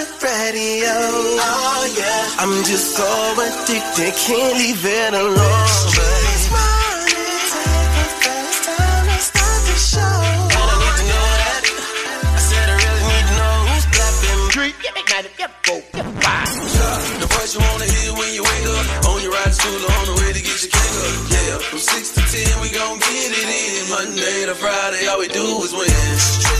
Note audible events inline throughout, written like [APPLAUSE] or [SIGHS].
your radio. Oh yeah. I'm just so addicted, can't leave it alone. Take the time and start the show. I need to know that. I said I really need to know who's clapping. Three, The voice you wanna hear when you wake up. On your ride to school on the way to get your cake up. Yeah, from 6 to 10, we gon' get it in. Monday to Friday, all we do is win.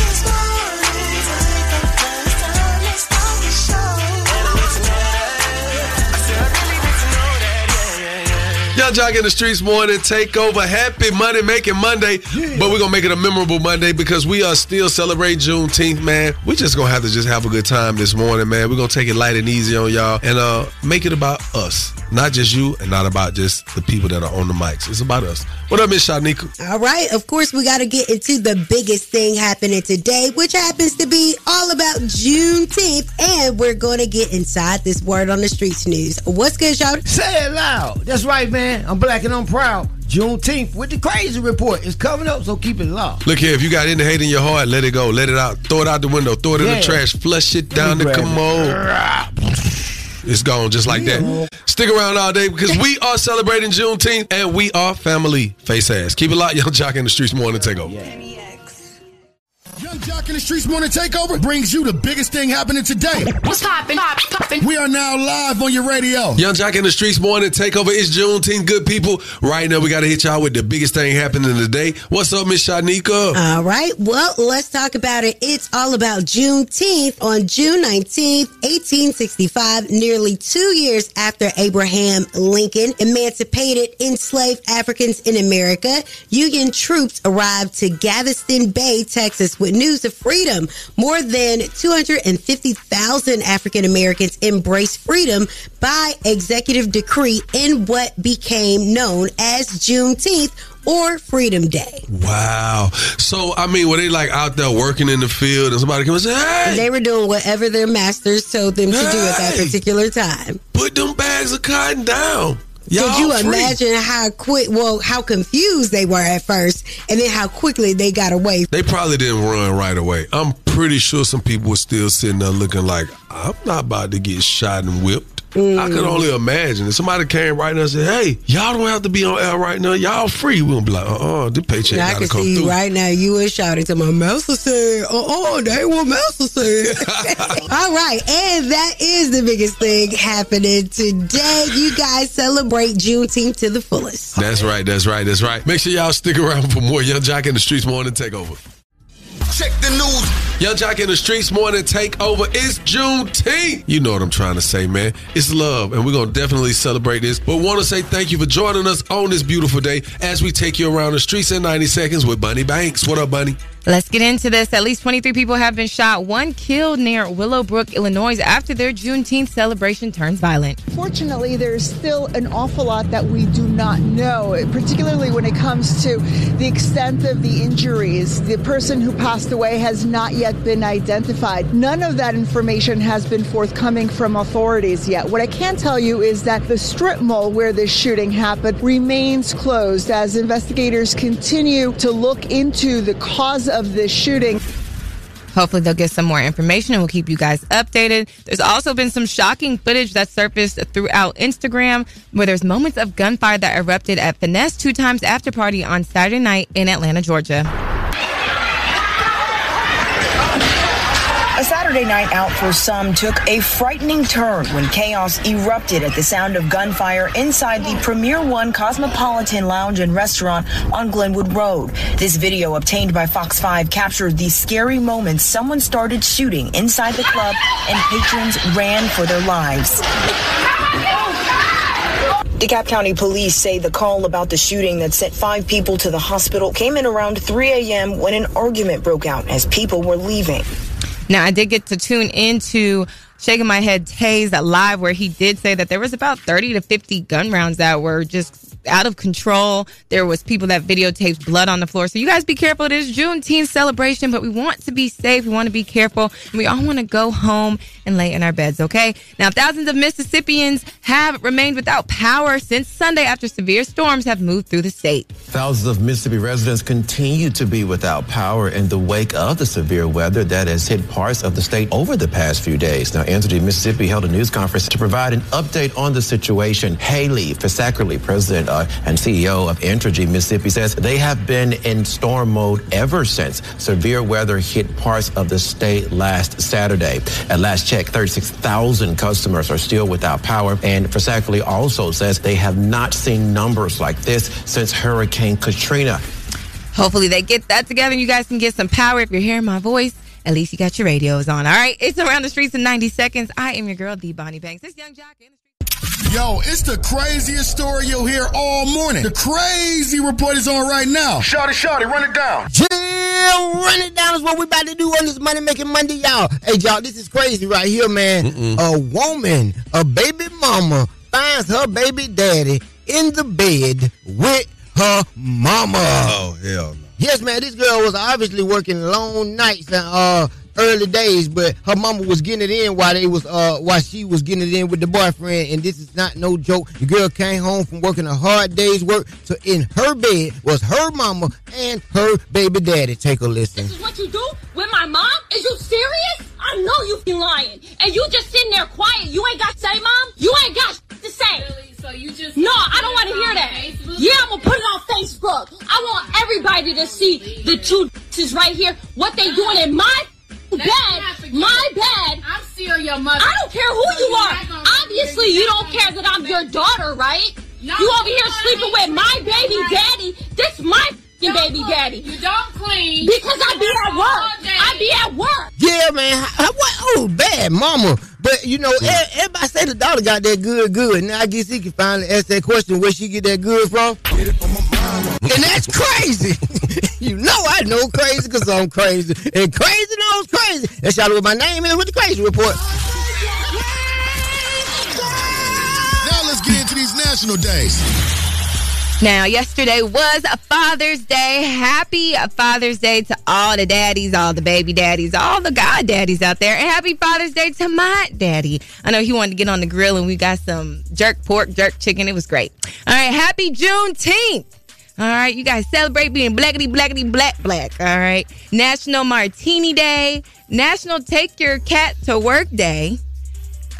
Joc in the streets morning take over. Happy money making Monday. But we're gonna make it a memorable Monday because we are still celebrating Juneteenth, man. We just gonna have to just have a good time this morning, man. We're gonna take it light and easy on y'all and uh make it about us. Not just you and not about just the people that are on the mics. It's about us. What up, Miss Shanika? All right, of course, we got to get into the biggest thing happening today, which happens to be all about Juneteenth. And we're going to get inside this word on the streets news. What's good, y'all? Say it loud. That's right, man. I'm black and I'm proud. Juneteenth with the crazy report is coming up, so keep it locked. Look here, if you got any hate in your heart, let it go. Let it out. Throw it out the window. Throw it in the trash. Flush it down the grab it. commode. It's gone just like that. Stick around all day because we are celebrating Juneteenth and we are family. Face ass. Keep it locked. Yung Joc in the streets morning takeover. Yung Joc in the Streets Morning Takeover brings you the biggest thing happening today. What's poppin'? Pop, poppin'. We are now live on your radio. Yung Joc in the streets morning takeover. It's Juneteenth, good people. Right now, we got to hit y'all with the biggest thing happening today. What's up, Miss Shanika? All right, well, let's talk about it. It's all about Juneteenth on June 19th, 1865, nearly two years after Abraham Lincoln emancipated enslaved Africans in America. Union troops arrived to Galveston Bay, Texas, with news of freedom. More than 250,000 African Americans embraced freedom by executive decree in what became known as Juneteenth or Freedom Day. Wow. So, I mean, were they like out there working in the field and somebody come and say, hey, They were doing whatever their masters told them to do at that particular time. put them bags of cotton down. Y'all Could you free. imagine how quick, well, how confused they were at first, and then how quickly they got away? They probably didn't run right away. I'm pretty sure some people were still sitting there looking like, I'm not about to get shot and whipped. I Mm. could only imagine. If somebody came right now and said, hey, y'all don't have to be on air right now. Y'all free. We'll be like, uh-uh, the paycheck I got to can come see through. right now. You were shouting to my master said, "Uh-uh, they what master said." [LAUGHS] All right, and that is the biggest thing happening today. You guys celebrate Juneteenth to the fullest. That's right, that's right, that's right. Make sure y'all stick around for more Yung Joc in the Streets Morning Takeover. Check the news. Yung Joc in the Streets Morning Takeover. It's Juneteenth. You know what I'm trying to say, man. It's love, and we're going to definitely celebrate this. But want to say thank you for joining us on this beautiful day as we take you around the streets in 90 seconds with Bunny Banks. What up, Bunny? Let's get into this. At least 23 people have been shot, one killed near Willowbrook, Illinois, after their Juneteenth celebration turns violent. Fortunately, there's still an awful lot that we do not know, particularly when it comes to the extent of the injuries. The person who passed away has not yet been identified. None of that information has been forthcoming from authorities yet. What I can tell you is that the strip mall where this shooting happened remains closed as investigators continue to look into the cause of this shooting. Hopefully, they'll get some more information and we'll keep you guys updated. There's also been some shocking footage that surfaced throughout Instagram where there's moments of gunfire that erupted at Finesse2Tymes After Party on Saturday night in Atlanta, Georgia. A Saturday night out for some took a frightening turn when chaos erupted at the sound of gunfire inside the Premier One Cosmopolitan Lounge and Restaurant on Glenwood Road. This video obtained by Fox 5 captured the scary moments someone started shooting inside the club and patrons ran for their lives. DeKalb County police say the call about the shooting that sent five people to the hospital came in around 3 a.m. when an argument broke out as people were leaving. Now, I did get to tune into Shaking My Head Taze live, where he did say that there was about 30 to 50 gun rounds that were just out of control. There was people that videotaped blood on the floor. So you guys be careful. It is Juneteenth celebration, but we want to be safe. We want to be careful. And we all want to go home and lay in our beds, okay? Now, thousands of Mississippians have remained without power since Sunday after severe storms have moved through the state. Thousands of Mississippi residents continue to be without power in the wake of the severe weather that has hit parts of the state over the past few days. Now, Entergy Mississippi held a news conference to provide an update on the situation. Haley Fisackerly, president uh, and CEO of Entergy Mississippi, says they have been in storm mode ever since severe weather hit parts of the state last Saturday. At last check, 36,000 customers are still without power. And Fisackerly also says they have not seen numbers like this since Hurricane Katrina. Hopefully they get that together and you guys can get some power. If you're hearing my voice, at least you got your radios on. All right. It's around the streets in 90 seconds. I am your girl, D. Bonnie Banks. This Yung Joc. Yo, it's the craziest story you'll hear all morning. The crazy report is on right now. Shotty, shotty, run it down. Jill, run it down is what we about to do on this Money Making Monday, y'all. Hey, y'all, this is crazy right here, man. A woman, a baby mama, finds her baby daddy in the bed with her mama. Oh, hell no. Yes, man, this girl was obviously working long nights and uh early days, but her mama was getting it in while they was uh while she was getting it in with the boyfriend, and this is not no joke. The girl came home from working a hard day's work, so in her bed was her mama and her baby daddy. Take a listen. This is what you do with my mom? Is you serious? I know you be lying. And you just sitting there quiet. You ain't got to say, mom? You ain't got to say. Really? So you just No, I don't want to hear that. Yeah, I'm gonna put it on Facebook. I want everybody to see the two is right here. What they doing in my bed, my bed. I'm still your mother. I don't care who So you you're are. not gonna- Obviously, you don't care that I'm your daughter, right? No, you over here sleeping with my baby Right. daddy. This my f***ing baby daddy. You don't clean. Because I be at All work. day. I be at work. Yeah, man. How- What? Oh, bad mama. But you know, e- everybody say the daughter got that good, good. Now I guess he can finally ask that question where she get that good from. And that's crazy. [LAUGHS] you know I know crazy because I'm crazy. And crazy knows crazy. That's y'all what my name is with the crazy report. Now let's get into these national days. Now, yesterday was a Father's Day. Happy Father's Day to all the daddies, all the baby daddies, all the god daddies out there. And happy Father's Day to my daddy. I know he wanted to get on the grill and we got some jerk pork, jerk chicken. It was great. All right, happy Juneteenth. All right, you guys celebrate being blackety, blackety, black, black. All right. National Martini Day, National Take Your Cat to Work Day.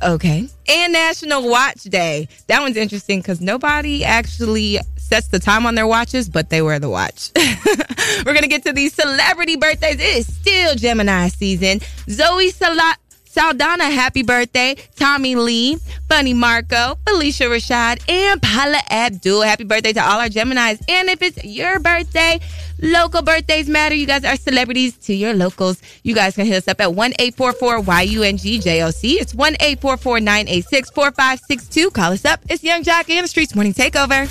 Okay. And National Watch Day. That one's interesting because nobody actually sets the time on their watches, but they wear the watch. [LAUGHS] We're to get to these celebrity birthdays. It is still Gemini season. Zoe Sala- Saldana, happy birthday. Tommy Lee, Bunny Marco, Phylicia Rashad, and Paula Abdul. Happy birthday to all our Geminis. And if it's your birthday, local birthdays matter. You guys are celebrities to your locals. You guys can hit us up at 1 844 YUNGJOC. It's 1 844 986 4562. Call us up. It's Yung Joc and the Streets Morning Takeover.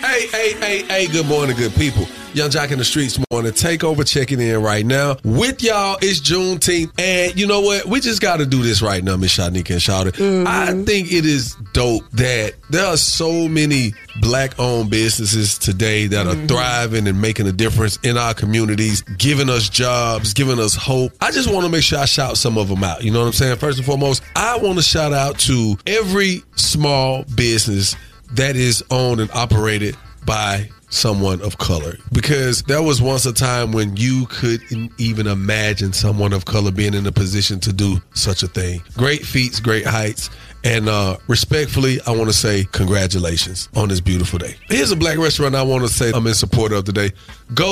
Hey, hey, hey, hey, good morning, good people. Yung Joc in the Streets morning. Take over checking in right now. With y'all, it's Juneteenth. And you know what? We just got to do this right now, Miss Shanika and Shouted. Mm-hmm. I think it is dope that there are so many black owned businesses today that are mm-hmm. thriving and making a difference in our communities, giving us jobs, giving us hope. I just want to make sure I shout some of them out. You know what I'm saying? First and foremost, I want to shout out to every small business that is owned and operated by someone of color because there was once a time when you couldn't even imagine someone of color being in a position to do such a thing great feats great heights and uh, respectfully, I want to say congratulations on this beautiful day. Here's a black restaurant I want to say I'm in support of today.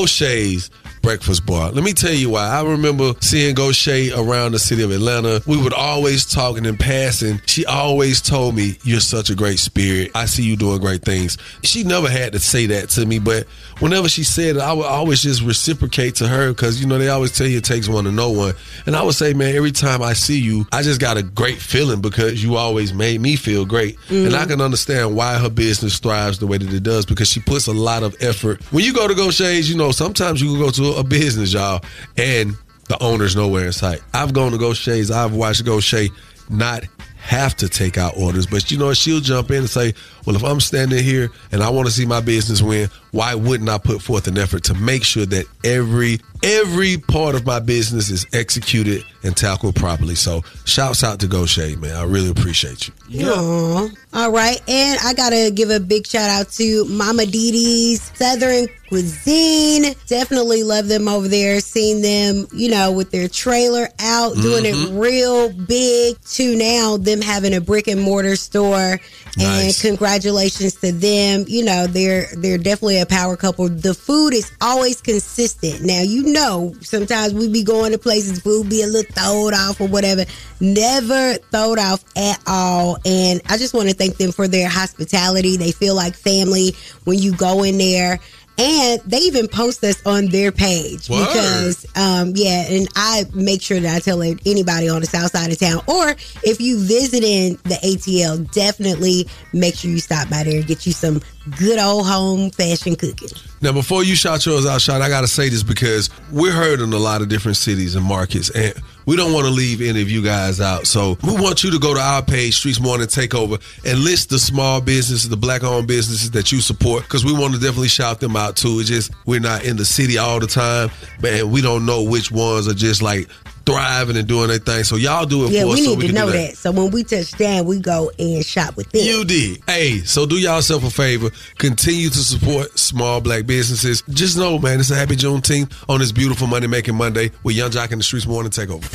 Shay's Breakfast Bar. Let me tell you why. I remember seeing Shay around the city of Atlanta. We would always talk and in passing, she always told me, You're such a great spirit. I see you doing great things. She never had to say that to me, but whenever she said it, I would always just reciprocate to her because, you know, they always tell you it takes one to know one. And I would say, Man, every time I see you, I just got a great feeling because you always made me feel great. And I mm. can understand why her business thrives the way that it does because she puts a lot of effort. When you go to Go You know, sometimes you can go to a business, y'all, and the owner's nowhere in sight. I've gone to Go Shay's. I've watched Go Shay not have to take out orders, but you know, she'll jump in and say, well, if I'm standing here and I want to see my business win, why wouldn't I put forth an effort to make sure that every every part of my business is executed and tackled properly? So, shouts out to Go Shay, man. I really appreciate you. Aw. All right. And I got to give a big shout out to Mama Didi's Southern Cuisine. Definitely love them over there. Seen them, you know, with their trailer out, doing it mm-hmm. real big to now them having a brick and mortar store. Nice. And congratulations to them. You know, they're they're definitely a power couple. The food is always consistent. Now, you know, sometimes we be going to places, food be a little throwed off or whatever. Never throwed off at all. And I just want to thank them for their hospitality. They feel like family when you go in there. And they even post us on their page Word. because, um, yeah, and I make sure that I tell anybody on the south side of town, or if you visiting the ATL, definitely make sure you stop by there and get you some good old home fashion cooking. Now, before you shout yours out, shot, I got to say this because we're heard in a lot of different cities and markets, and we don't want to leave any of you guys out. So we want you to go to our page, Streets Morning Takeover, and list the small businesses, the black-owned businesses that you support, because we want to definitely shout them out too. It's just we're not in the city all the time, man. We don't know which ones are just like thriving and doing their thing. So y'all do it Yeah, for us. we so need we to know do that. So when we touch down, we go and shop with them. you did. Hey, so do y'all yourself a favor. Continue to support small black businesses. Just know, man, it's a happy Juneteenth on this beautiful Money Making Monday with Yung Joc in the Streets Morning Takeover.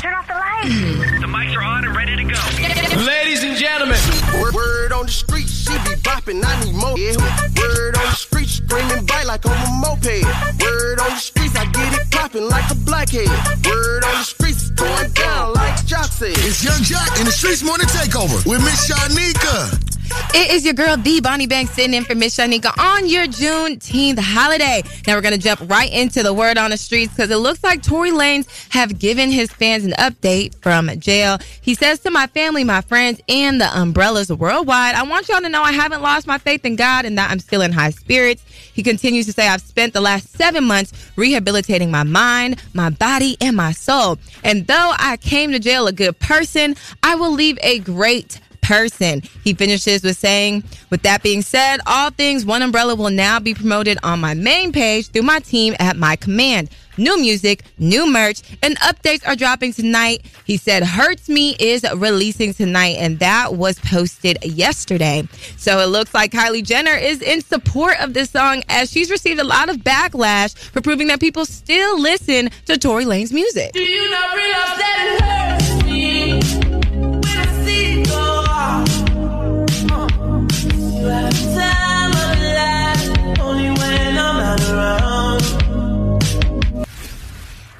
Turn off the lights. The mics are on and ready to go. Ladies and gentlemen. Word, word on the street, she be bopping, I need more. Yeah. Word on the street, screaming bite like on a moped. Word on the streets, I get it popping like a blackhead. Word on the streets, it's going down like Joc said. It's Yung Joc in the Streets Morning Takeover with Miss Shanika. It is your girl, the Bonnie Banks, sitting in for Miss Shanika on your Juneteenth holiday. Now we're going to jump right into the word on the streets because it looks like Tory Lanez have given his fans an update from jail. He says to my family, my friends, and the umbrellas worldwide, I want y'all to know I haven't lost my faith in God and that I'm still in high spirits. He continues to say, I've spent the last seven months rehabilitating my mind, my body, and my soul. And though I came to jail a good person, I will leave a great person. He finishes with saying, with that being said, all things One Umbrella will now be promoted on my main page through my team at my command. New music, new merch, and updates are dropping tonight. He said, Hurts Me is releasing tonight, and that was posted yesterday. So it looks like Kylie Jenner is in support of this song as she's received a lot of backlash for proving that people still listen to Tory Lanez music. Do you not realize that it hurts me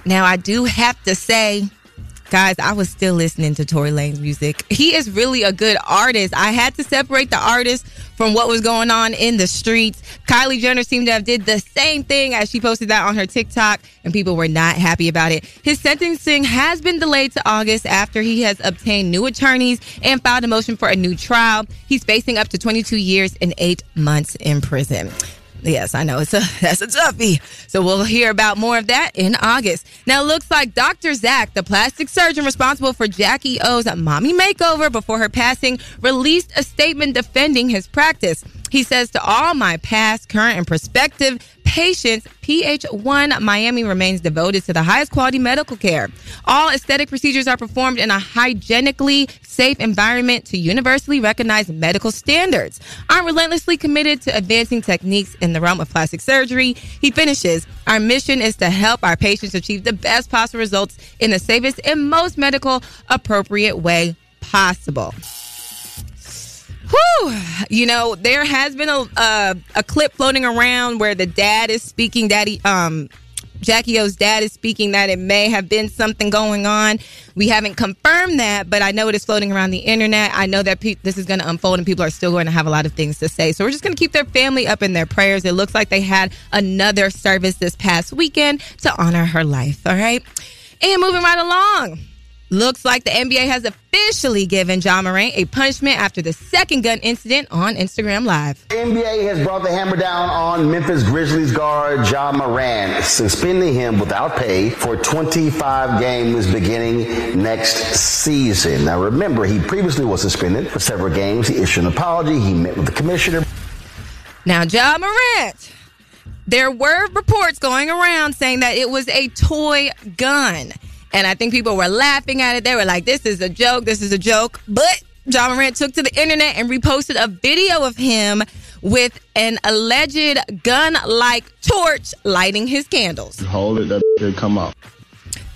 Now, I do have to say, guys, I was still listening to Tory Lanez music. He is really a good artist. I had to separate the artist from what was going on in the streets. Kylie Jenner seemed to have did the same thing as she posted that on her TikTok, and people were not happy about it. His sentencing has been delayed to August after he has obtained new attorneys and filed a motion for a new trial. He's facing up to 22 years and eight months in prison. Yes, I know it's a [LAUGHS] that's a toughie. So we'll hear about more of that in August. Now it looks like Dr. Zach, the plastic surgeon responsible for Jackie O's mommy makeover before her passing, released a statement defending his practice. He says to all my past, current, and prospective patients, PH1 Miami remains devoted to the highest quality medical care. All aesthetic procedures are performed in a hygienically safe environment to universally recognized medical standards. I'm relentlessly committed to advancing techniques in the realm of plastic surgery. He finishes, our mission is to help our patients achieve the best possible results in the safest and most medical appropriate way possible. Whew. You know, there has been a uh, a clip floating around where the dad is speaking. Daddy, um, Jackie O's dad is speaking that it may have been something going on. We haven't confirmed that, but I know it is floating around the internet. I know that pe- this is going to unfold and people are still going to have a lot of things to say. So we're just going to keep their family up in their prayers. It looks like they had another service this past weekend to honor her life. All right. And moving right along. Looks like the NBA has officially given Ja Morant a punishment after the second gun incident on Instagram Live. NBA has brought the hammer down on Memphis Grizzlies guard Ja Morant, suspending him without pay for 25 games beginning next season. Now, remember, he previously was suspended for several games. He issued an apology. He met with the commissioner. Now, Ja Morant, there were reports going around saying that it was a toy gun. And I think people were laughing at it. They were like, this is a joke. This is a joke. But Ja Morant took to the internet and reposted a video of him with an alleged gun like torch lighting his candles. Hold it, that come out.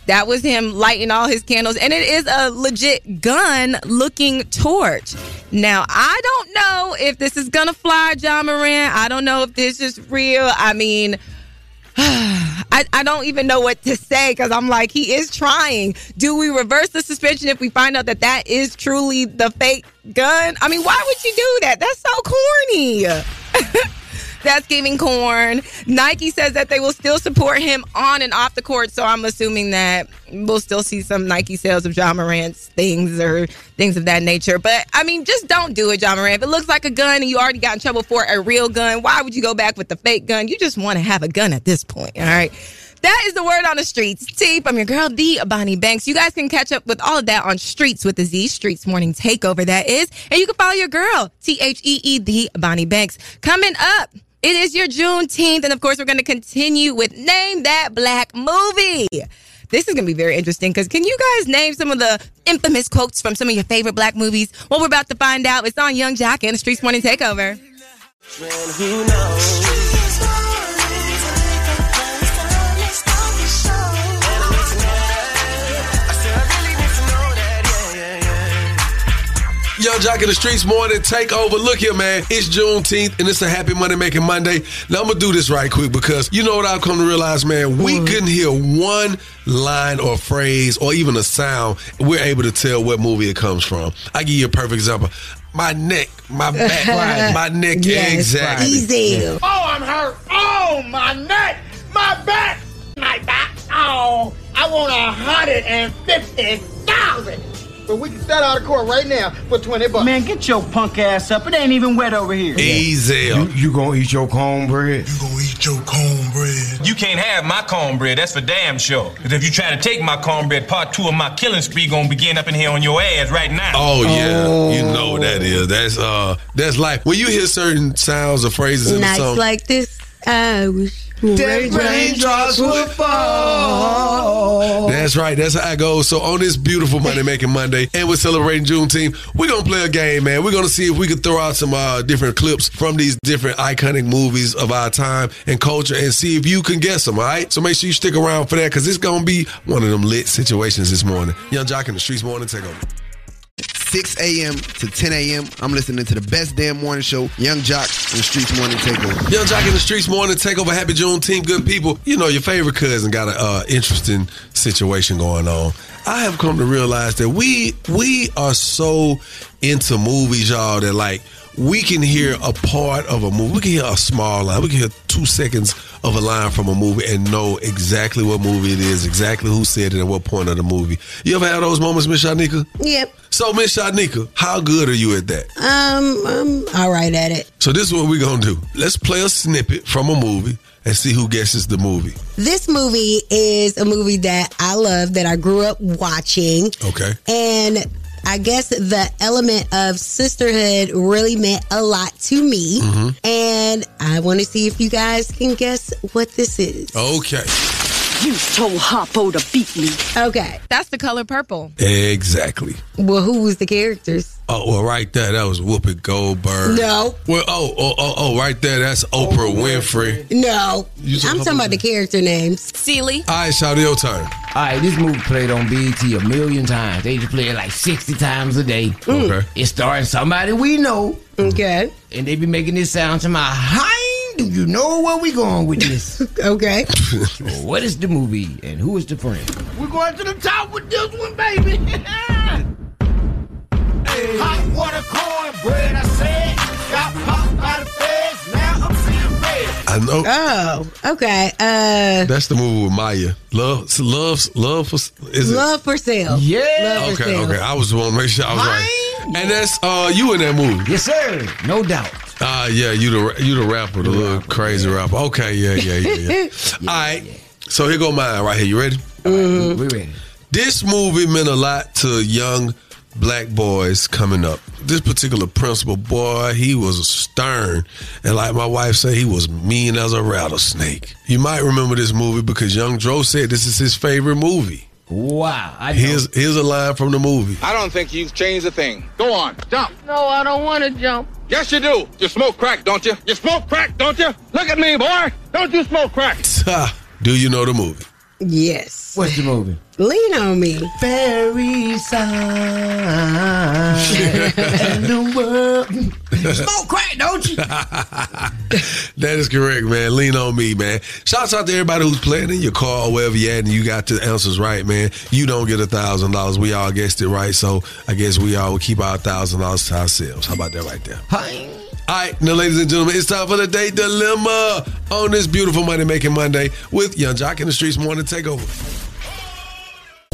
That was him lighting all his candles, and it is a legit gun looking torch. Now, I don't know if this is gonna fly, Ja Morant. I don't know if this is real. I mean, [SIGHS] I, I don't even know what to say because I'm like, he is trying. Do we reverse the suspension if we find out that that is truly the fake gun? I mean, why would you do that? That's so corny. [LAUGHS] That's giving corn. Nike says that they will still support him on and off the court. So I'm assuming that we'll still see some Nike sales of Ja Morant's things or things of that nature. But I mean, just don't do it, Ja Morant. If it looks like a gun and you already got in trouble for a real gun, why would you go back with the fake gun? You just want to have a gun at this point. All right. That is the word on the streets. Teep, I'm your girl, D. Bonnie Banks. You guys can catch up with all of that on Streets with the Z, Streets Morning Takeover, that is. And you can follow your girl, T H E E D, Bonnie Banks. Coming up, it is your Juneteenth, and of course, we're going to continue with Name That Black Movie. This is going to be very interesting because can you guys name some of the infamous quotes from some of your favorite black movies? Well, we're about to find out. It's on Yung Joc and the Streets Morning Takeover. Who knows? Yung Joc in the Streets morning takeover. Look here, man. It's Juneteenth and it's a happy money making Monday. Now I'm gonna do this right quick because you know what I've come to realize, man. We couldn't hear one line or phrase or even a sound. We're able to tell what movie it comes from. I give you a perfect example. My neck, my back, [LAUGHS] Right. my neck, Yes, exactly. Easy. Oh, I'm hurt. Oh, my neck, my back, my back. Oh, I want a hundred and fifty thousand. But we can settle out of court right now for twenty bucks. Man, get your punk ass up. It ain't even wet over here. Easy. You, you gonna eat your cornbread? You gonna eat your cornbread? You can't have my cornbread, that's for damn sure. Because if you try to take my cornbread, part two of my killing spree gonna begin up in here on your ass right now. Oh yeah, you know what that is. That's uh, that's life. When you hear certain sounds or phrases in the Nights song, like this, I wish raindrops would fall. That's right. That's how it goes. So on this beautiful Money Making Monday, and we're celebrating Juneteenth, we're gonna play a game, man. We're gonna see if we can throw out some uh, different clips from these different iconic movies of our time and culture, and see if you can guess them. All right. So make sure you stick around for that because it's gonna be one of them lit situations this morning. Yung Joc in the streets morning take over. 6 a.m. to 10 a.m. I'm listening to the best damn morning show, Yung Joc and the Streets Morning Takeover. Yung Joc in the streets morning take over. Happy team, good people. You know your favorite cousin got an uh, interesting situation going on. I have come to realize that we we are so into movies, y'all, that like we can hear a part of a movie. We can hear a small line. We can hear two seconds of a line from a movie and know exactly what movie it is, exactly who said it, at what point of the movie. You ever had those moments, Miss Shanika? Yep. So, Miss Shanika, how good are you at that? Um, I'm all right at it. So this is what we're gonna do. Let's play a snippet from a movie and see who guesses the movie. This movie is a movie that I love that I grew up watching. Okay. And I guess the element of sisterhood really meant a lot to me. Mhm. And I want to see if you guys can guess what this is. Okay. You told Harpo to beat me. Okay. That's the color purple. Exactly. Well, who was the characters? Oh, well, right there, that was Whoopi Goldberg. No. Well, oh, oh, oh, oh, right there, that's Oprah Winfrey. No. I'm talking about the character names. Celie. All right, shout your turn. All right, this movie played on BET a million times. They just play it like 60 times a day. Okay. It's starring somebody we know. Okay. And they be making this sound to my Hein, do you know where we going with this? [LAUGHS] okay. what is the movie and who is the friend? We're going to the top with this one, baby. [LAUGHS] Hot water cornbread, I said. Got popped by the feds, now I'm seeing red. I know. Oh, okay. Uh, That's the movie with Maya. Love, love, love. For, is it? Love for Sale. Love for Okay, Sale. okay. I was want to make sure I was right. And that's uh you in that movie. Yes, sir. No doubt. Ah, yeah, you the you the rapper, the little crazy rapper. Okay, yeah, yeah, yeah, yeah. [LAUGHS] All right. So here go mine right here. You ready? We ready. This movie meant a lot to young black boys coming up. This particular principal boy, he was stern, and like my wife said, he was mean as a rattlesnake. You might remember this movie because Young Dro said this is his favorite movie. Wow. I know. Here's here's a line from the movie. I don't think you've changed a thing. Go on, jump. No, I don't want to jump. Yes, you do. You smoke crack, don't you? You smoke crack, don't you? Look at me, boy. Don't you smoke crack? Do you know the movie? Yes. What's the movie? Lean on me. Very Fairy and the world. Smoke crack, don't you? [LAUGHS] That is correct, man. Lean on me, man. Shouts out to everybody who's playing in your car or wherever you at and you got the answers right, man. You don't get a thousand dollars. We all guessed it right, so I guess we all will keep our thousand dollars to ourselves. How about that right there? Hi. All right, now, ladies and gentlemen, it's time for the day dilemma on this beautiful money making Monday with Yung Joc in the Streets Morning Takeover.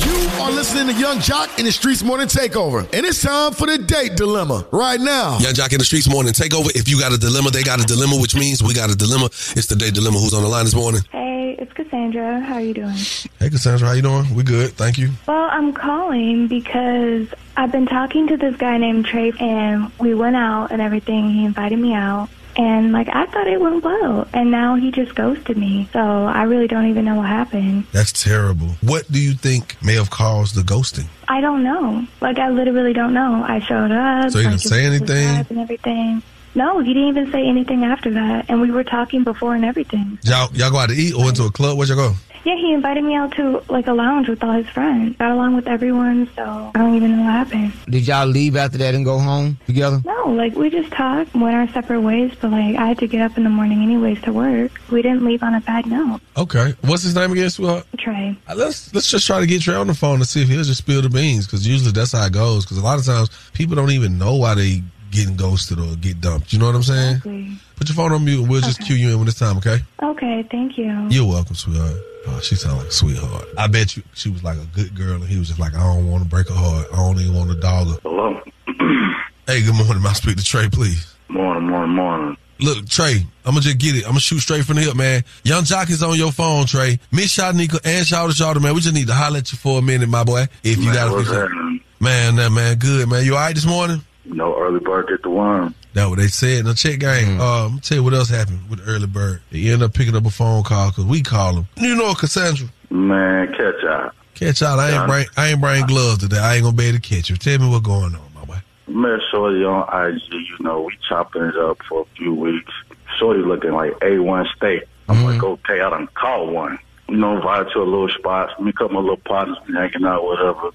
You are listening to Yung Joc in the Streets Morning Takeover, and it's time for the date dilemma right now. Yung Joc in the Streets Morning Takeover. If you got a dilemma, they got a dilemma, which means we got a dilemma. It's the day dilemma. Who's on the line this morning? Hey, it's Cassandra. How are you doing? Hey, Cassandra, how you doing? We good, thank you. Well, I'm calling because I've been talking to this guy named Trey, and we went out and everything. He invited me out. And, like, I thought it went well. And now he just ghosted me. So I really don't even know what happened. That's terrible. What do you think may have caused the ghosting? I don't know. Like, I literally don't know. I showed up. So he didn't say anything? And everything. No, he didn't even say anything after that. And we were talking before and everything. Y'all, y'all go out to eat or into a club? Where'd y'all go? Yeah, he invited me out to like a lounge with all his friends. Got along with everyone, so I don't even know what happened. Did y'all leave after that and go home together? No, like we just talked, went our separate ways, but like I had to get up in the morning anyways to work. We didn't leave on a bad note. Okay. What's his name again, sweetheart? Trey. Uh, Let's let's just try to get Trey on the phone to see if he'll just spill the beans because usually that's how it goes. Because a lot of times people don't even know why they getting ghosted or get dumped. You know what I'm saying? Exactly. Put your phone on mute and we'll just cue you in when it's time. Okay? Okay, thank you. You're welcome, sweetheart. Oh, she sound like a sweetheart. I bet you she was like a good girl and he was just like, I don't want to break her heart. I don't even want to dog her. Hello. [CLEARS THROAT] Hey, good morning. May I speak to Trey, please? Morning, morning, morning. Look, Trey, I'm gonna just get it. I'm gonna shoot straight from the hip, man. Yung Joc is on your phone, Trey. Miss Shotnika and Shout Shouter, man. We just need to holler at you for a minute, my boy. If you Man, got what's a happening? Man, that man, good, man. You all right this morning? No early bird get the worm. That's what they said in the check game. Uh, I'm tell you what else happened with early bird. They end up picking up a phone call because we call him. You know, Cassandra. Man, catch out. Catch out. I ain't bring I ain't bring gloves today. I ain't gonna be able to catch you. Tell me what's going on, my boy. Met Shorty on IG, you know, we chopping it up for a few weeks. Shorty looking like A1 steak. I'm like, okay, I done caught one. You know, invite to a little spot. Me, a couple of little partners be hanging out, whatever.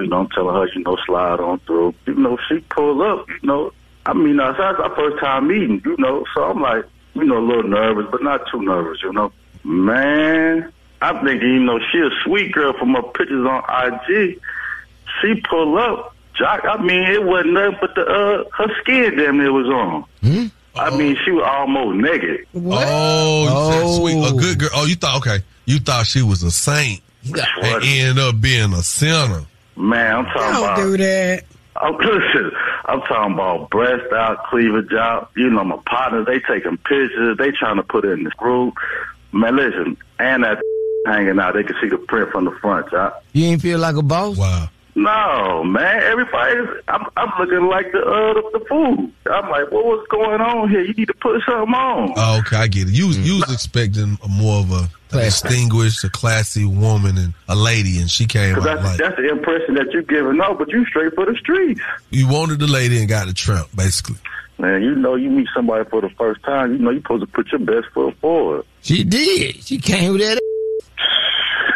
You know, I'm telling her, you know, slide on through. You know, she pull up, you know. I mean, uh, that's our first time meeting, you know. So I'm like, you know, a little nervous, but not too nervous, you know. Man, I'm thinking, you know, she a sweet girl from her pictures on IG. She pull up, Joc. I mean, it wasn't nothing but the uh, her skin damn near was on. I mean, she was almost naked. Oh, you said sweet, a good girl. Oh, you thought okay. You thought she was a saint and ended up being a sinner. Man, I'm talking Don't about. do that. I'm, [LAUGHS] listen, I'm talking about breast out, cleavage out. You know, my partners, they taking pictures. They trying to put it in this group. Man, listen, and that [LAUGHS] hanging out, they can see the print from the front, Joc. You ain't feel like a boss? Wow. No, man, everybody's. I'm, I'm looking like the uh the, the fool. I'm like, what was going on here? You need to put something on. Oh, okay, I get it. You was you was expecting a more of a, a distinguished, a classy woman and a lady, and she came out that's, like that's the impression that you're giving off, but you straight for the streets. you wanted the lady and got the tramp, basically. Man, you know, you meet somebody for the first time, you know, you're supposed to put your best foot forward. She did. She came with that.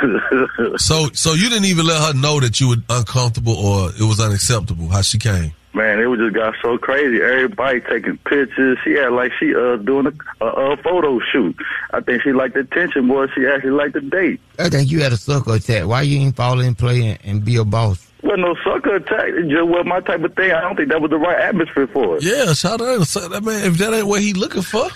[LAUGHS] So, so you didn't even let her know that you were uncomfortable or it was unacceptable how she came. Man, it was just got so crazy. Everybody taking pictures. She had like she uh doing a, a, a photo shoot. I think she liked the attention more. She actually liked the date. I think you had a sucker attack. Why you ain't fall in play and, and be a boss? Well, no sucker attack. It just wasn't my type of thing. I don't think that was the right atmosphere for it. Yeah, shout out. That man, if that ain't what he looking for,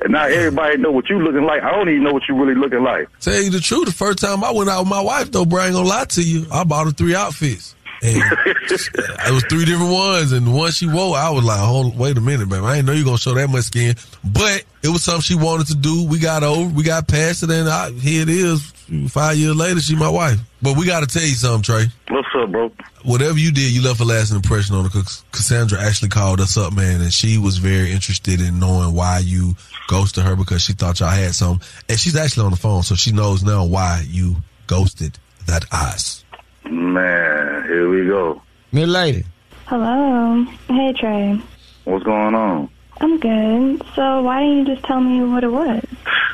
and now everybody know what you looking like. I don't even know what you really looking like. Tell you the truth, the first time I went out with my wife, though, bro, I ain't gonna lie to you. I bought her three outfits. And [LAUGHS] it was three different ones, and the one she wore, I was like, "Hold, wait a minute, man! I didn't know you gonna show that much skin." But it was something she wanted to do. We got over, we got past it, and I, here it is. Five years later, she my wife. But we got to tell you something, Trey. What's up, bro? Whatever you did, you left a lasting impression on her. Cassandra actually called us up, man, and she was very interested in knowing why you ghosted her because she thought y'all had some. And she's actually on the phone, so she knows now why you ghosted that ass. Man, here we go. Miss Lady. Hello. Hey, Trey. What's going on? I'm good. So why didn't you just tell me what it was?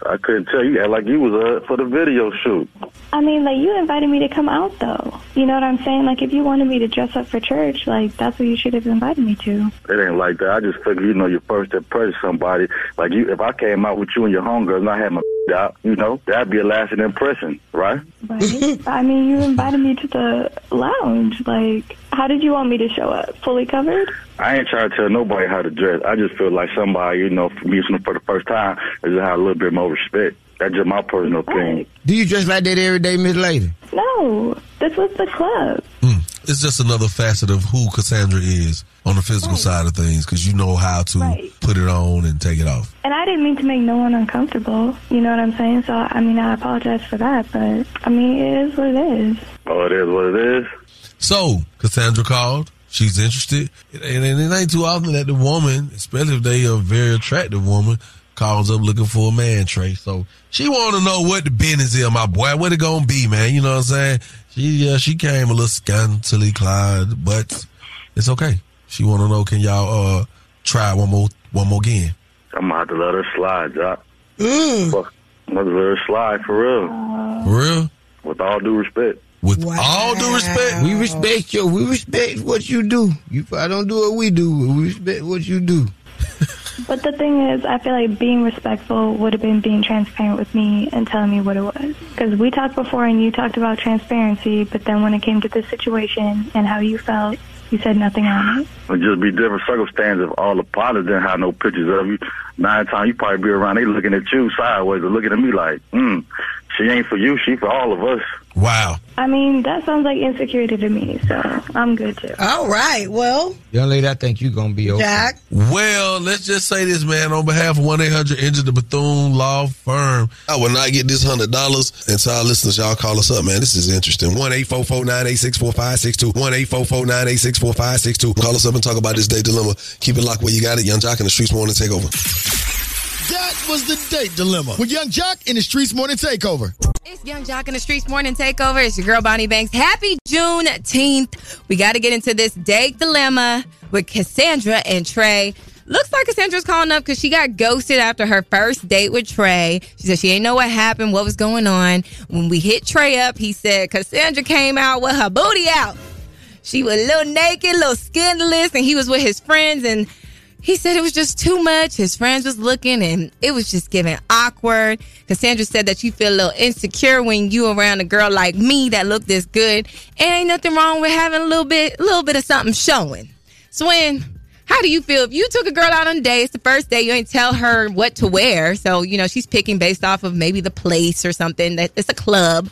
I couldn't tell you. Act like you was uh, for the video shoot. I mean, like, you invited me to come out, though. You know what I'm saying? Like, if you wanted me to dress up for church, like, that's what you should have invited me to. It ain't like that. I just figured, you know, you first impress somebody. Like you, if I came out with you and your homegirls and I had my out, you know, that'd be a lasting impression, right? Right? [LAUGHS] I mean, you invited me to the lounge. Like, how did you want me to show up? Fully covered? I ain't trying to tell nobody how to dress. I just feel like somebody, you know, for me for the first time, is to have a little bit more respect. That's just my personal opinion. Do you dress like that every day, Miss Lady? No, this was the club. Hmm. It's just another facet of who Cassandra is on the physical side of things because you know how to put it on and take it off. And I didn't mean to make no one uncomfortable. You know what I'm saying? So, I mean, I apologize for that, but I mean, it is what it is. Oh, it is what it is. So Cassandra called. She's interested, and and it ain't too often that the woman, especially if they a very attractive woman, calls up looking for a man. Trey. So she want to know what the business is, my boy. What it gonna be, man? You know what I'm saying? She yeah, she came a little scantily clad, but it's okay. She want to know, can y'all uh try one more one more again? I'm gonna have to let her slide, Doc. Fuck, I'm gonna let her slide for real. For real? With all due respect. With all due respect, we respect you. We respect what you do. You probably don't do what we do. We respect what you do. But the thing is, I feel like being respectful would have been being transparent with me and telling me what it was. Because we talked before and you talked about transparency, but then when it came to this situation and how you felt, you said nothing on it. It'd just be different circumstances if all the pilots didn't have no pictures of you. Nine times you probably be around, they looking at you sideways or looking at me like, hmm, she ain't for you, she for all of us. Wow. I mean, that sounds like insecurity to me, so I'm good too. All right. Well, Young lady, I think you're gonna be okay. Jack. Well, let's just say this, man. On behalf of 1 800 Injured the Bethune Law Firm, I will not get this $100. And to our listeners, y'all call us up, man. This is interesting. 1 844 986 4562. 1 844 986 4562. Call us up and talk about this day dilemma. Keep it locked where you got it. Yung Joc in the Streets Morning Takeover. That was the date dilemma with Yung Joc in the Streets Morning Takeover. It's Yung Joc in the Streets Morning Takeover. It's your girl Bonnie Banks. Happy Juneteenth. We got to get into this date dilemma with Cassandra and Trey. Looks like Cassandra's calling up because she got ghosted after her first date with Trey. She said she ain't know what happened, what was going on. When we hit Trey up, he said Cassandra came out with her booty out. She was a little naked, a little scandalous, and he was with his friends and he said it was just too much. His friends was looking and it was just getting awkward. Cassandra said that you feel a little insecure when you around a girl like me that look this good. And ain't nothing wrong with having a little bit, a little bit of something showing. Swin, how do you feel if you took a girl out on a date? It's the first day. You ain't tell her what to wear. So, you know, she's picking based off of maybe the place or something that it's a club.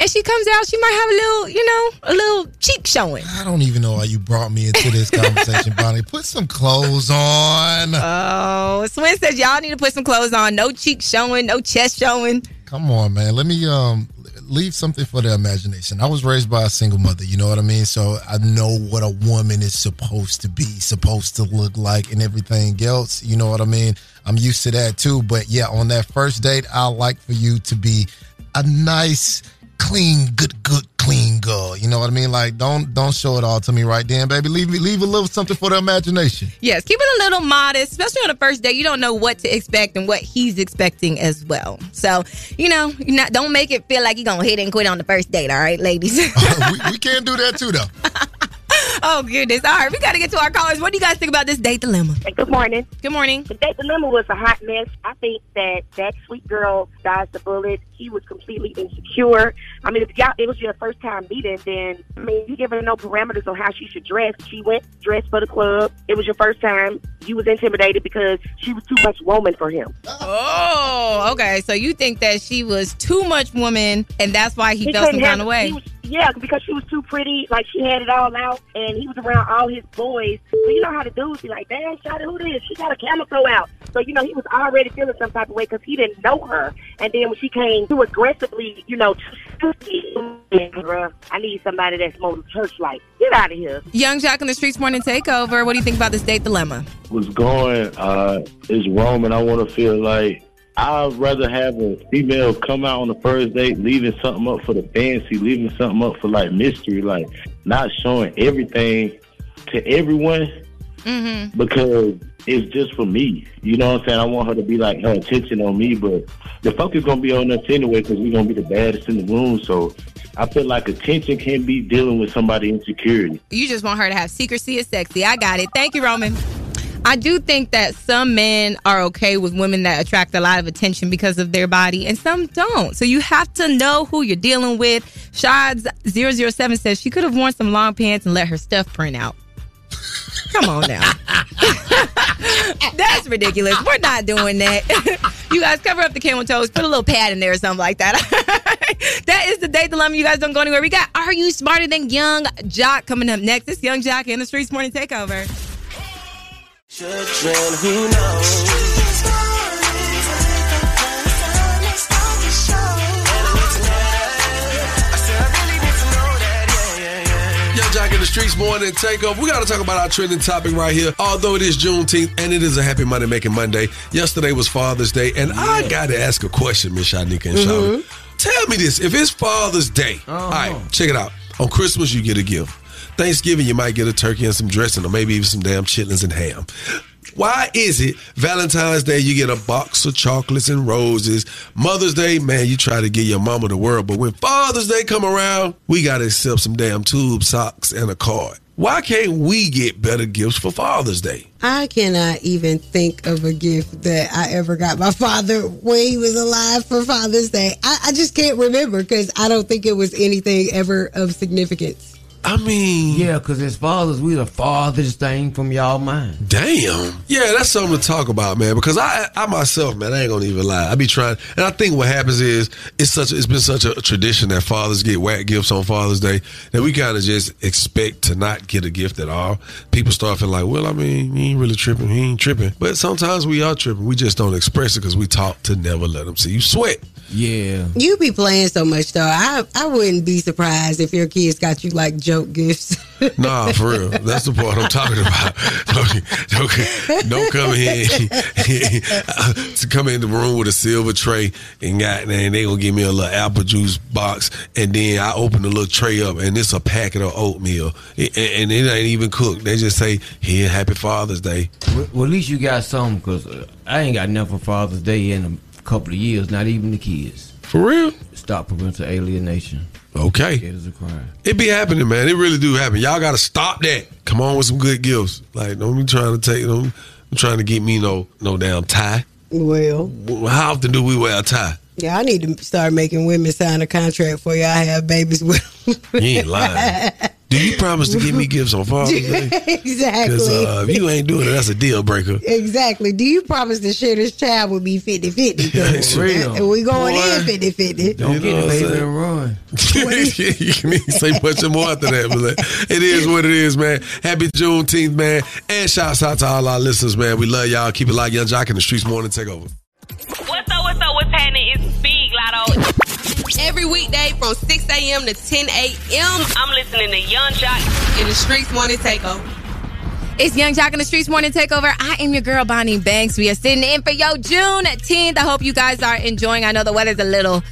And she comes out, she might have a little, you know, a little cheek showing. I don't even know why you brought me into this conversation, Bonnie. Put some clothes on. Oh, Swin says y'all need to put some clothes on. No cheek showing, no chest showing. Come on, man. Let me um leave something for the imagination. I was raised by a single mother, you know what I mean? So I know what a woman is supposed to be, supposed to look like and everything else, you know what I mean? I'm used to that too, but yeah, on that first date, I like for you to be a nice clean, good, good, clean girl. You know what I mean? Like, don't don't show it all to me right then, baby. Leave me leave a little something for the imagination. Yes, keep it a little modest, especially on the first day. You don't know what to expect and what he's expecting as well. So, you know, you not don't make it feel like you're gonna hit and quit on the first date, all right, ladies? [LAUGHS] we, we can do that too, though. [LAUGHS] Oh goodness! All right, we got to get to our callers. What do you guys think about this date dilemma? Good morning. Good morning. The date dilemma was a hot mess. I think that that sweet girl dodged the bullet. She was completely insecure. I mean, if y'all, it was your first time meeting, then I mean, you giving her no parameters on how she should dress. She went dressed for the club. It was your first time. You was intimidated because she was too much woman for him. Oh, okay. So you think that she was too much woman, and that's why he, He felt some kind of way. He was- yeah, because she was too pretty. Like she had it all out, and he was around all his boys. So you know how the dudes be like, "Damn, shot who this? She got a camel toe out." So you know he was already feeling some type of way because he didn't know her. And then when she came too aggressively, you know, bruh, I need somebody that's more church like. Get out of here. Yung Joc in the Streets Morning Takeover. What do you think about this date dilemma? was going uh, is Roman. I want to feel like I'd rather have a female come out on the first date, leaving something up for the fancy, leaving something up for like mystery, like not showing everything to everyone Mm-hmm. because it's just for me. You know what I'm saying? I want her to be like her attention on me, but the focus gonna be on us anyway because we're gonna be the baddest in the room. So I feel like attention can be dealing with somebody insecurity. You just want her to have secrecy is sexy. I got it. Thank you, Roman. I do think that some men are okay with women that attract a lot of attention because of their body, and some don't. So you have to know who you're dealing with. Shods007 says she could have worn some long pants and let her stuff print out. Come on now. [LAUGHS] That's ridiculous. We're not doing that. [LAUGHS] you guys cover up the camel toes, put a little pad in there or something like that. [LAUGHS] that is the date dilemma. You guys don't go anywhere. We got Are You Smarter Than Yung Joc coming up next. It's Yung Joc in the Streetz Morning Takeover. Children, who knows? Yung Joc in the Streetz Morning Takeover. We got to talk about our trending topic right here. Although it is Juneteenth and it is a happy Money Making Monday, yesterday was Father's Day, and I got to ask a question, Miss Shanika and Mhm. Tell me this: If it's Father's Day, all right, check it out. On Christmas, you get a gift. Thanksgiving, you might get a turkey and some dressing, or maybe even some damn chitlins and ham. Why is it Valentine's Day you get a box of chocolates and roses? Mother's Day, man, you try to give your mama the world, but when Father's Day come around, we gotta accept some damn tube socks and a card. Why can't we get better gifts for Father's Day? I cannot even think of a gift that I ever got my father when he was alive for Father's Day. I, I just can't remember because I don't think it was anything ever of significance. I mean, yeah, because as fathers, we the farthest thing from y'all mind. Damn. Yeah, that's something to talk about, man. Because I, I myself, man, I ain't gonna even lie. I be trying, and I think what happens is it's such, it's been such a tradition that fathers get whack gifts on Father's Day that we kind of just expect to not get a gift at all. People start feeling like, well, I mean, he ain't really tripping, he ain't tripping. But sometimes we are tripping. We just don't express it because we taught to never let them see you sweat. Yeah. You be playing so much though. I I wouldn't be surprised if your kids got you like joke gifts. [LAUGHS] Nah, for real. That's the part I'm talking about. [LAUGHS] Don't, don't, don't come here [LAUGHS] to come in the room with a silver tray and got and they gonna give me a little apple juice box and then I open the little tray up and it's a packet of oatmeal and, and it ain't even cooked. They just say, "Here, Happy Father's Day." Well, well, at least you got some because uh, I ain't got nothing for Father's Day in a couple of years, not even the kids. For real? Stop parental alienation. Okay. It is a crime. It be happening, man. It really do happen. Y'all gotta stop that. Come on with some good gifts. Like, don't be trying to take don't be trying to get me no no damn tie. well, How often do we wear a tie? yeah, I need to start making women sign a contract for y'all have babies with. You ain't lying. [LAUGHS] Do you promise to give me gifts on Father's [LAUGHS] Day? exactly. Because uh, if you ain't doing it, that's a deal breaker. Exactly. Do you promise to share this child with me 50 50? [LAUGHS] Real. And we going Boy. in 50 50. Don't You get know the baby and run. [LAUGHS] you can even say much more after that, but like, it is what it is, man. Happy Juneteenth, man. And shouts out to all our listeners, man. We love y'all. Keep it locked, Yung Joc in the Streetz morning take over. What's up, what's up, what's happening? It's Big Lotto. Every weekday from 6 a.m. to 10 a.m., I'm listening to Yung Joc in the Streetz Morning Takeover. It's Yung Joc in the Streetz Morning Takeover. I am your girl, Bonnie Banks. We are sitting in for your June 10th. I hope you guys are enjoying. I know the weather's a little,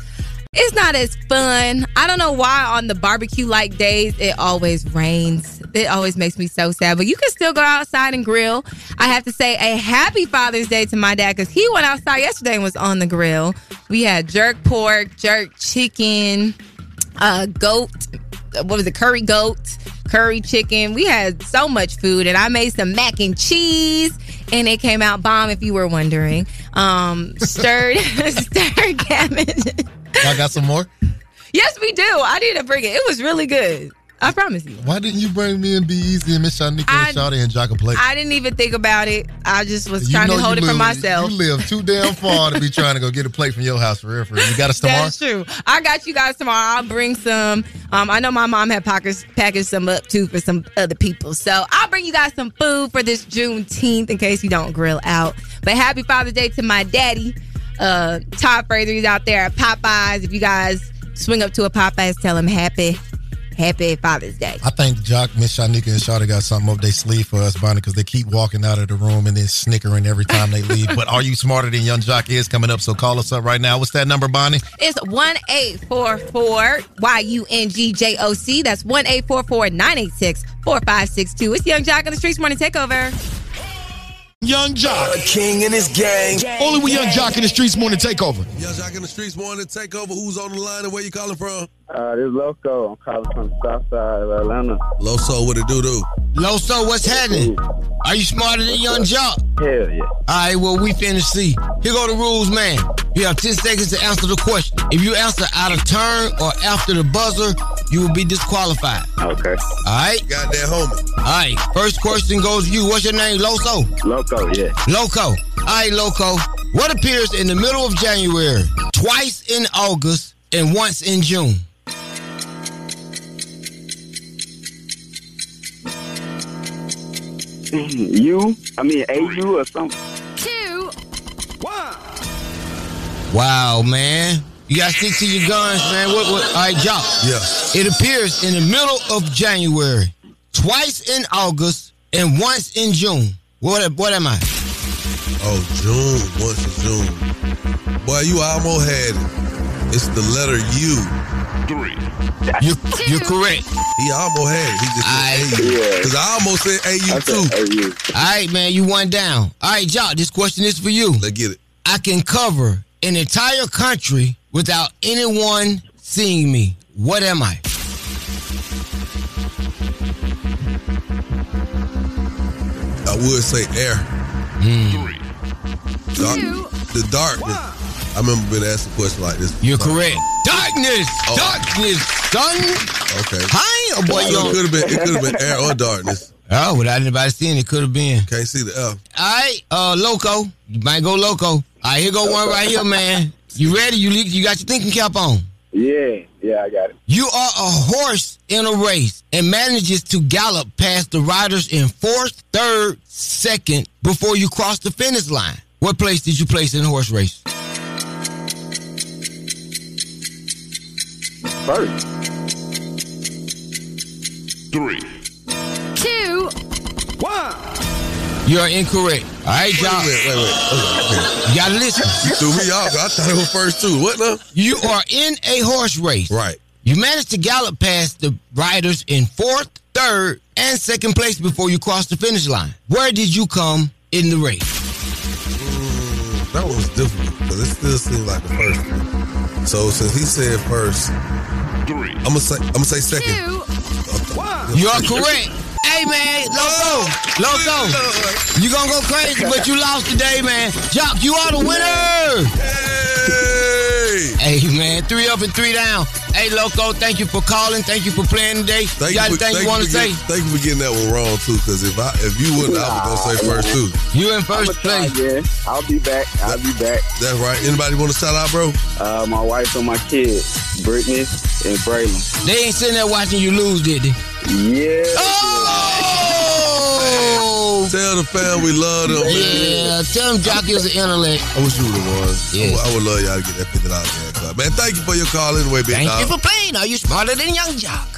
it's not as fun. I don't know why on the barbecue like days, it always rains. It always makes me so sad, but you can still go outside and grill. I have to say a happy Father's Day to my dad because he went outside yesterday and was on the grill. We had jerk pork, jerk chicken, uh, goat, what was it, curry goat, curry chicken. We had so much food, and I made some mac and cheese, and it came out bomb. If you were wondering, um, stirred [LAUGHS] stirred cabbage. I got some more. yes, we do. I didn't bring it. It was really good. I promise you. Why didn't you bring me and Be Easy and Miss Shanika I- and Shawty and Joc a plate? I didn't even think about it. I just was You trying to hold it for myself. You live too damn [LAUGHS] far to be trying to go get a plate from your house for real. For real. You got us tomorrow. That's true. I got you guys tomorrow. I'll bring some. Um, I know my mom had packaged packaged some up too for some other people. So I'll bring you guys some food for this Juneteenth in case you don't grill out. But happy Father's Day to my daddy, uh, Todd Fraser. He's out there at Popeyes. If you guys swing up to a Popeyes, tell him happy, happy Father's Day. I think Joc, Miss Shanika, and Shawty got something up their sleeve for us, Bonnie, because they keep walking out of the room and then snickering every time they leave. but are you smarter than Yung Joc is coming up? So call us up right now. What's that number, Bonnie? It's one eight four four Y U N G J O C. That's one eight four four nine eight six four five six two. It's Yung Joc on the Streetz Morning Takeover. Yung Joc. king and his gang. Only with Yung Joc in the Streetz morning takeover. Yung Joc in the Streetz morning takeover. Who's on the line and where you calling from? Uh, this is Loco. I'm calling from the south side of Atlanta. Loso, what it do do? Loso, what's happening? Are you smarter than Yung Joc? Hell yeah. All right, well, we finna see. Here go the rules, man. You have 10 seconds to answer the question. If you answer out of turn or after the buzzer, you will be disqualified. Okay. All right? Got that homie. All right, first question goes to you. What's your name, Loso? Loco, yeah. Loco. All right, Loco. What appears in the middle of January, twice in August, and once in June? You? I mean, AU or something? Two. One. Wow, man. You gotta stick to your guns, man. What, what? All right, Joc. Yeah. It appears in the middle of January, twice in August, and once in June. What? What am I? Oh, June. Once in June. Boy, you almost had it. It's the letter U. Three. You, you're correct. He almost had it. He just said AU. Because I almost said AU too. All right, man, you one down. All right, y'all, this question is for you. Let's get it. I can cover an entire country without anyone seeing me. What am I? I would say air. Hmm. Three. Dark, the darkness. I remember being asked a question like this. You're correct. Darkness, Oh. darkness, son. Okay. Hi, boy. So it could have been. It could have been air or darkness. Oh, without anybody seeing it, could have been. Can't see the F. All right, uh, loco. You might go loco. All right, here go one right here, man. You ready? You you got your thinking cap on. Yeah, yeah, I got it. You are a horse in a race and manages to gallop past the riders in fourth, third, second before you cross the finish line. What place did you place in the horse race? First. Three. Two. You are incorrect. All right, Wait, y'all. wait, wait, wait. [LAUGHS] You gotta listen. You threw me off. I thought it was first two. What now? You are in a horse race. Right. You managed to gallop past the riders in fourth, third, and second place before you crossed the finish line. Where did you come in the race? Mm, that was difficult but it still seemed like the first one. So since he said first, Three. I'm gonna say I'm gonna say second. You are correct. Hey man, Loco, Loco, you gonna go crazy, but you lost today, man. Joc, you are the winner. Hey man, three up and three down. Hey Loco, thank you for calling. Thank you for playing today. Thank you got anything thank you want to for say? getting- thank you for getting that one wrong too. Because if I if you wouldn't, I was gonna say first too. You in first place. Yeah, I'll be back. I'll be back. That's right. Anybody want to shout out, bro? Uh, my wife and my kids, Brittany and Braylon. They ain't sitting there watching you lose, did they? Yeah. Oh! [LAUGHS] Tell the fam we love them, man. Yeah, tell them Joc is an intellect. I wish you would have won. Yeah. I, would, I would love y'all to get that fifty dollars. Man, thank you for your call anyway, big Thank dog. you for playing. Are you smarter than Yung Joc?